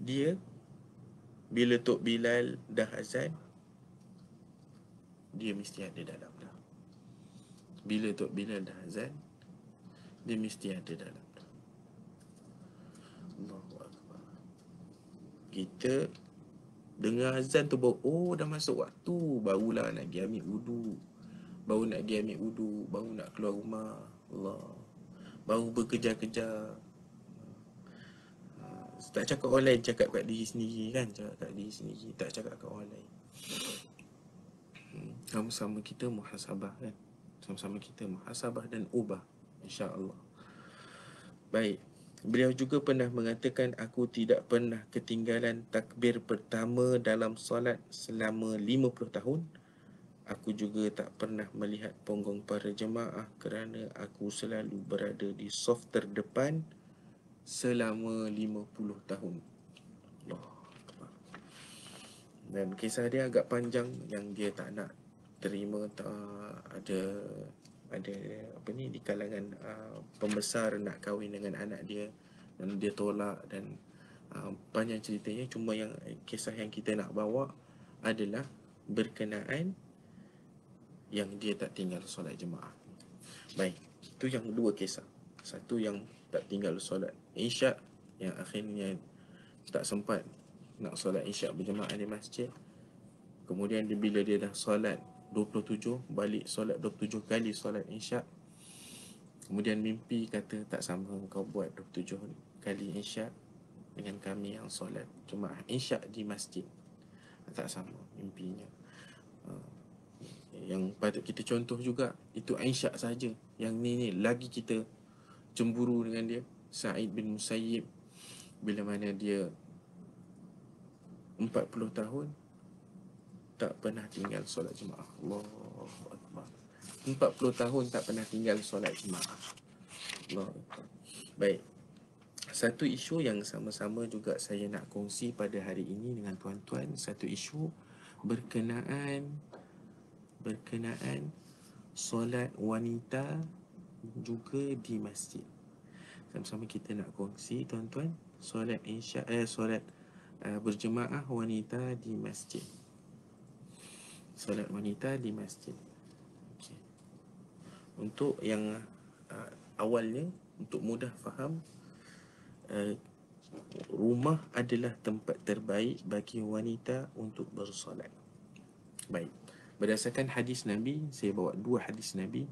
Dia Bila Tok Bilal dah azan Dia mesti ada dalam dah Bila Tok Bilal dah azan dia mesti ada dalam tu. Kita dengar azan tu baru, oh dah masuk waktu. Barulah nak pergi ambil wudu. Baru nak pergi ambil wudu. Baru nak keluar rumah. Allah. Baru bekerja-kerja. Tak cakap orang lain, cakap kat diri sendiri kan. Cakap kat diri sendiri. Tak cakap kat orang lain. Hmm, sama-sama kita muhasabah kan. Sama-sama kita muhasabah dan ubah insya-Allah. Baik. Beliau juga pernah mengatakan aku tidak pernah ketinggalan takbir pertama dalam solat selama 50 tahun. Aku juga tak pernah melihat punggung para jemaah kerana aku selalu berada di soft terdepan selama 50 tahun. Allah. dan kisah dia agak panjang yang dia tak nak terima tak ada ada apa ni di kalangan uh, pembesar nak kahwin dengan anak dia dan dia tolak dan uh, panjang ceritanya cuma yang kisah yang kita nak bawa adalah berkenaan yang dia tak tinggal solat jemaah. Baik, itu yang dua kisah. Satu yang tak tinggal solat isyak yang akhirnya tak sempat nak solat isyak berjemaah di masjid. Kemudian bila dia dah solat 27 balik solat 27 kali solat isyak. Kemudian mimpi kata tak sama kau buat 27 kali isyak dengan kami yang solat jemaah isyak di masjid. Tak sama mimpinya. Uh, yang patut kita contoh juga itu Aisyah saja yang ni ni lagi kita cemburu dengan dia Sa'id bin Musayyib bila mana dia 40 tahun tak pernah tinggal solat jemaah Allahu Akbar. 40 tahun tak pernah tinggal solat jemaah Allah Baik. Satu isu yang sama-sama juga saya nak kongsi pada hari ini dengan tuan-tuan. Satu isu berkenaan berkenaan solat wanita juga di masjid. Sama-sama kita nak kongsi tuan-tuan solat insya eh solat uh, berjemaah wanita di masjid. Solat wanita di masjid. Okay. Untuk yang uh, awalnya untuk mudah faham uh, rumah adalah tempat terbaik bagi wanita untuk bersolat. Baik. Berdasarkan hadis Nabi Saya bawa dua hadis Nabi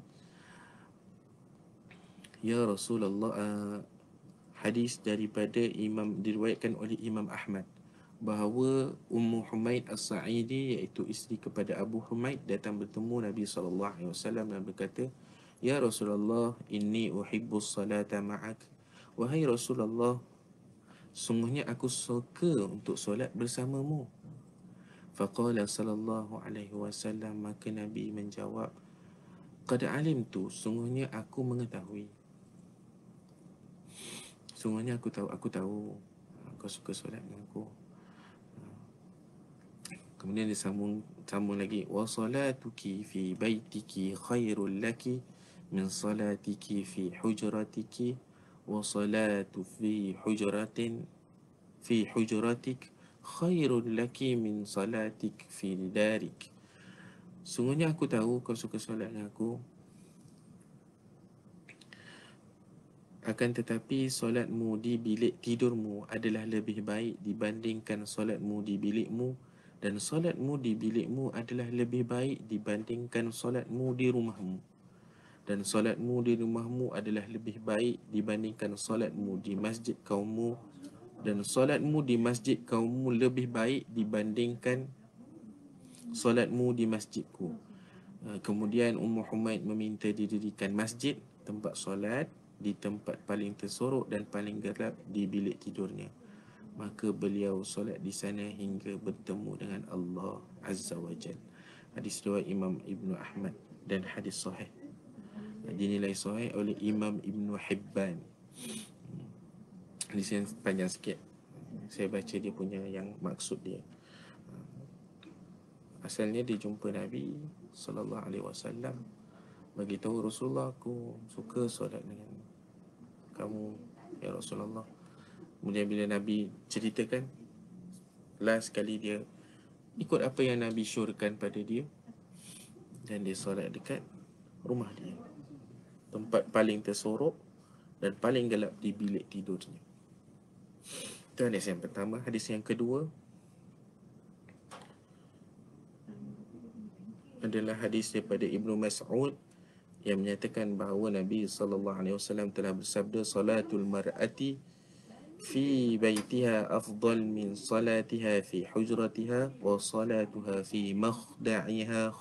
Ya Rasulullah uh, Hadis daripada Imam Diriwayatkan oleh Imam Ahmad Bahawa Ummu Humaid As-Sa'idi Iaitu isteri kepada Abu Humaid Datang bertemu Nabi SAW Dan berkata Ya Rasulullah Inni uhibbu salata ma'ak. Wahai Rasulullah Sungguhnya aku suka untuk solat bersamamu. Faqala sallallahu alaihi wasallam maka Nabi menjawab Qad alim tu sungguhnya aku mengetahui. Sungguhnya aku tahu aku tahu kau suka solat dengan aku Kemudian dia sambung sambung lagi wa salatuki fi baitiki khairul laki min salatiki fi hujratiki wa salatu fi hujratin fi hujratik khairun laki min salatik fi darik. Sungguhnya aku tahu kau suka solat dengan aku. Akan tetapi solatmu di bilik tidurmu adalah lebih baik dibandingkan solatmu di bilikmu Dan solatmu di bilikmu adalah lebih baik dibandingkan solatmu di rumahmu Dan solatmu di rumahmu adalah lebih baik dibandingkan solatmu di masjid kaummu dan solatmu di masjid kaummu lebih baik dibandingkan solatmu di masjidku. Uh, kemudian Ummu Humaid meminta didirikan masjid tempat solat di tempat paling tersorok dan paling gelap di bilik tidurnya. Maka beliau solat di sana hingga bertemu dengan Allah Azza wa Jal. Hadis riwayat Imam Ibn Ahmad dan hadis sahih. Dinilai sahih oleh Imam Ibn Hibban. Hadis yang panjang sikit Saya baca dia punya yang maksud dia Asalnya dia jumpa Nabi Sallallahu Alaihi Wasallam Bagi tahu Rasulullah aku suka solat dengan kamu Ya Rasulullah Kemudian bila Nabi ceritakan Last kali dia Ikut apa yang Nabi syurkan pada dia Dan dia solat dekat rumah dia. Tempat paling tersorok Dan paling gelap di bilik tidurnya. Itu hadis yang pertama. Hadis yang kedua Adalah hadis daripada Ibnu Mas'ud Yang menyatakan bahawa Nabi SAW telah bersabda Salatul mar'ati Fi baitiha afdal min salatiha fi hujratiha Wa salatuha fi makhda'iha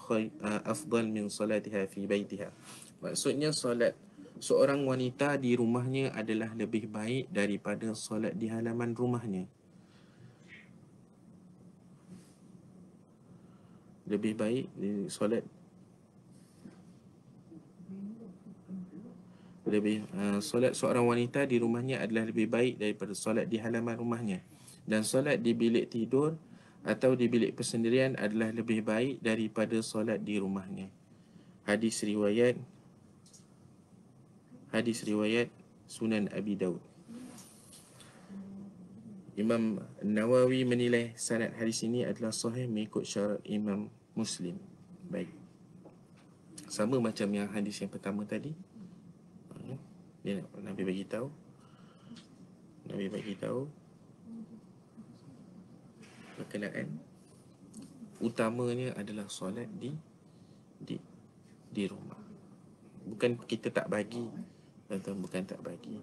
afdal min salatiha fi baitiha Maksudnya salat seorang wanita di rumahnya adalah lebih baik daripada solat di halaman rumahnya. Lebih baik solat lebih uh, solat seorang wanita di rumahnya adalah lebih baik daripada solat di halaman rumahnya dan solat di bilik tidur atau di bilik persendirian adalah lebih baik daripada solat di rumahnya. Hadis riwayat Hadis riwayat Sunan Abi Daud. Imam Nawawi menilai sanad hadis ini adalah sahih mengikut syarat Imam Muslim. Baik. Sama macam yang hadis yang pertama tadi. Dia Nabi bagi tahu. Nabi bagi tahu berkenaan utamanya adalah solat di di di rumah. Bukan kita tak bagi atau bukan tak bagi.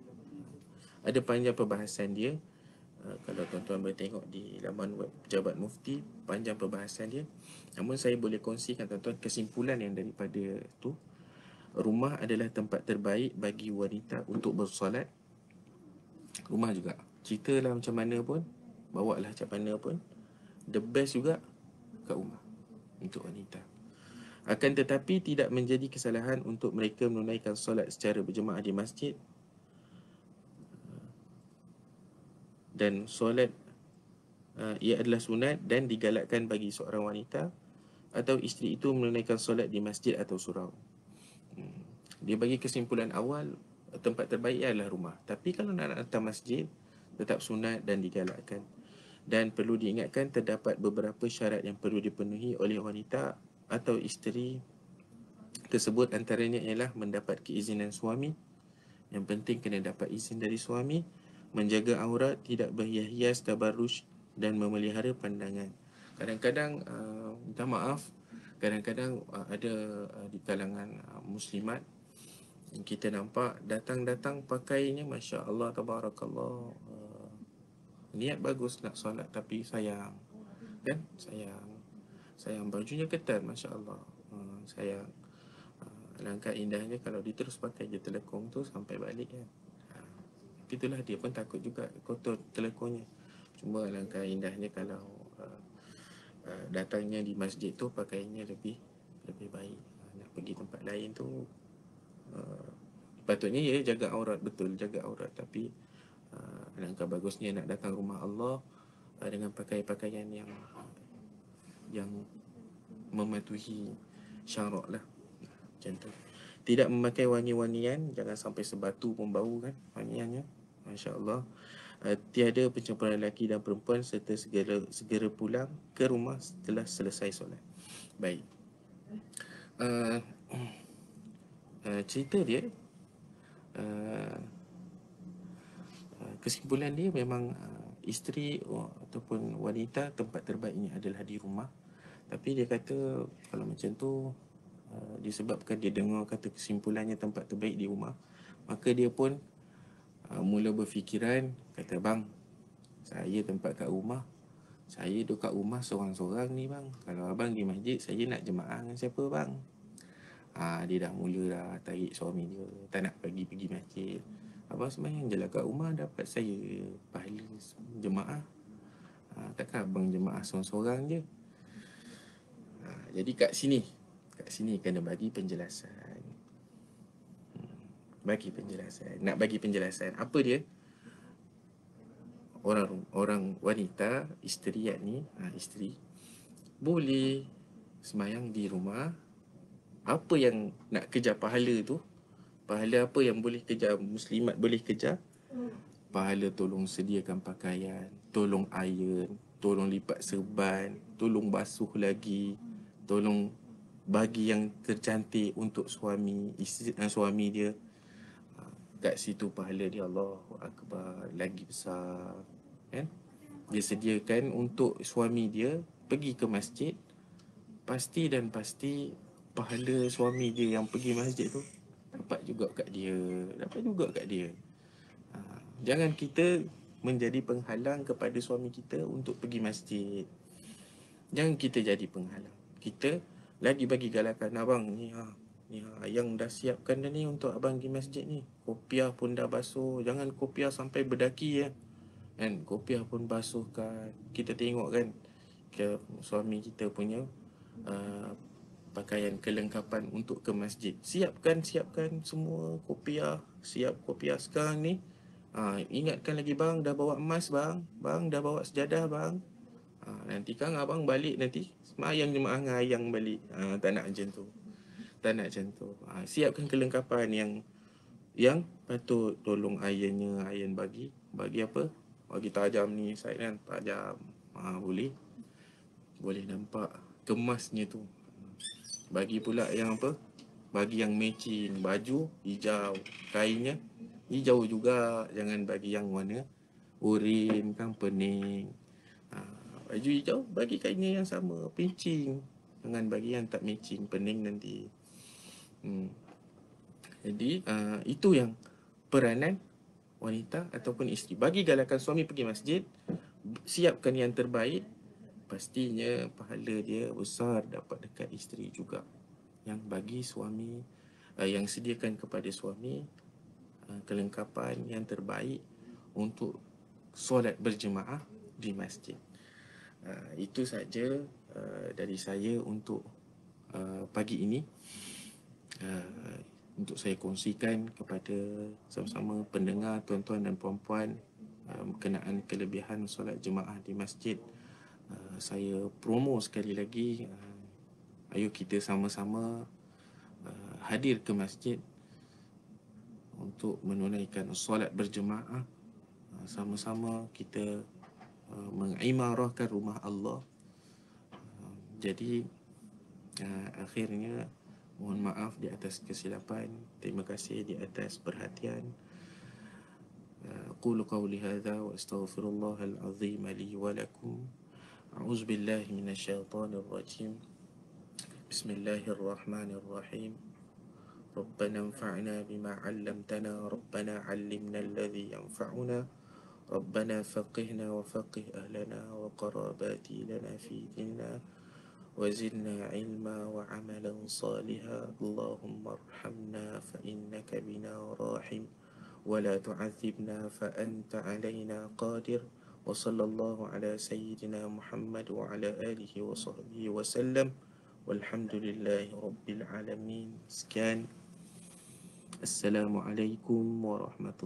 Ada panjang perbahasan dia. Uh, kalau tuan-tuan boleh tengok di laman web Pejabat Mufti, panjang perbahasan dia. Namun saya boleh kongsikan tuan-tuan kesimpulan yang daripada tu. Rumah adalah tempat terbaik bagi wanita untuk bersolat. Rumah juga. Ceritalah macam mana pun, bawa lah macam mana pun the best juga kat rumah untuk wanita. Akan tetapi tidak menjadi kesalahan untuk mereka menunaikan solat secara berjemaah di masjid dan solat uh, ia adalah sunat dan digalakkan bagi seorang wanita atau isteri itu menunaikan solat di masjid atau surau. Dia bagi kesimpulan awal tempat terbaik adalah rumah. Tapi kalau nak datang masjid tetap sunat dan digalakkan. Dan perlu diingatkan terdapat beberapa syarat yang perlu dipenuhi oleh wanita atau isteri tersebut. Antaranya ialah mendapat keizinan suami. Yang penting kena dapat izin dari suami. Menjaga aurat tidak berhias-hias tabarruj dan memelihara pandangan. Kadang-kadang uh, minta maaf. Kadang-kadang uh, ada uh, di kalangan uh, muslimat kita nampak datang-datang pakainya masya-Allah tabarakallah. Uh, niat bagus nak solat tapi sayang. Kan? Sayang. Sayang bajunya ketat masya-Allah uh, sayang. Uh, langkah indahnya kalau dia terus pakai je telekong tu sampai balik kan? Uh, itulah dia pun takut juga kotor telekongnya cuma langkah indahnya kalau uh, uh, datangnya di masjid tu pakainya lebih lebih baik. Uh, nak pergi tempat lain tu uh, patutnya ya jaga aurat betul jaga aurat tapi Alangkah bagusnya nak datang rumah Allah uh, dengan pakai pakaian yang yang mematuhi syarak lah. Macam tu. Tidak memakai wangi-wangian, jangan sampai sebatu pun bau kan wangiannya. Masya Allah. Uh, tiada pencampuran lelaki dan perempuan serta segera segera pulang ke rumah setelah selesai solat. Baik. Uh, uh, cerita dia uh, kesimpulan dia memang uh, isteri oh, ataupun wanita tempat terbaiknya adalah di rumah. Tapi dia kata kalau macam tu uh, disebabkan dia dengar kata kesimpulannya tempat terbaik di rumah maka dia pun uh, mula berfikiran kata bang saya tempat kat rumah. Saya duduk kat rumah seorang-seorang ni bang. Kalau abang di masjid saya nak jemaah dengan siapa bang Ah dia dah mula dah tarik suami dia tak nak pergi pergi masjid Abang sembahyang je lah kat rumah dapat saya pahala jemaah. Ha, takkan abang jemaah seorang-seorang je. Ha, jadi kat sini, kat sini kena bagi penjelasan. Hmm, bagi penjelasan. Nak bagi penjelasan. Apa dia? Orang orang wanita, isteri ni, ha, isteri, boleh semayang di rumah. Apa yang nak kejar pahala tu, Pahala apa yang boleh kejar muslimat boleh kejar? Pahala tolong sediakan pakaian, tolong iron, tolong lipat serban, tolong basuh lagi, tolong bagi yang tercantik untuk suami isteri dan suami dia. Ha, kat situ pahala dia Allah akbar lagi besar. Kan? Dia sediakan untuk suami dia pergi ke masjid. Pasti dan pasti pahala suami dia yang pergi masjid tu. Dapat juga kat dia dapat juga kat dia. Ha, jangan kita menjadi penghalang kepada suami kita untuk pergi masjid. Jangan kita jadi penghalang. Kita lagi bagi galakan abang ni ha ni ha yang dah siapkan dah ni untuk abang pergi masjid ni. Kopiah pun dah basuh. Jangan kopiah sampai berdaki ya. Kan? Kopiah pun basuhkan. Kita tengok kan ke suami kita punya uh, pakaian kelengkapan untuk ke masjid. Siapkan, siapkan semua kopiah. Siap kopiah sekarang ni. Ha, ingatkan lagi bang, dah bawa emas bang. Bang, dah bawa sejadah bang. Ha, nanti kan abang balik nanti semayang jemaah dengan ayang balik. Ha, tak nak macam tu. Tak nak macam tu. Ha, siapkan kelengkapan yang yang patut tolong ayahnya, ayah bagi. Bagi apa? Bagi tajam ni saya kan tajam. Ha, boleh. Boleh nampak kemasnya tu. Bagi pula yang apa? Bagi yang matching baju hijau, kainnya hijau juga. Jangan bagi yang warna urin kan pening. Ha, baju hijau bagi kainnya yang sama, pincing. Jangan bagi yang tak matching, pening nanti. Hmm. Jadi uh, itu yang peranan wanita ataupun isteri. Bagi galakan suami pergi masjid, siapkan yang terbaik pastinya pahala dia besar dapat dekat isteri juga yang bagi suami uh, yang sediakan kepada suami uh, kelengkapan yang terbaik untuk solat berjemaah di masjid. Uh, itu saja uh, dari saya untuk uh, pagi ini. Uh, untuk saya kongsikan kepada sama-sama pendengar tuan-tuan dan puan-puan berkenaan kelebihan solat jemaah di masjid. Uh, saya promo sekali lagi uh, ayo kita sama-sama uh, hadir ke masjid untuk menunaikan solat berjemaah uh, sama-sama kita uh, mengimarahkan rumah Allah uh, jadi uh, akhirnya mohon maaf di atas kesilapan terima kasih di atas perhatian أقول قولي هذا وأستغفر الله العظيم لي ولكم أعوذ بالله من الشيطان الرجيم. بسم الله الرحمن الرحيم. ربنا انفعنا بما علمتنا ربنا علمنا الذي ينفعنا ربنا فقهنا وفقه أهلنا وقراباتي لنا في ديننا وزدنا علما وعملا صالحا. اللهم ارحمنا فإنك بنا راحم ولا تعذبنا فأنت علينا قادر. وصلى الله على سيدنا محمد وعلى آله وصحبه وسلم والحمد لله رب العالمين سكان السلام عليكم ورحمة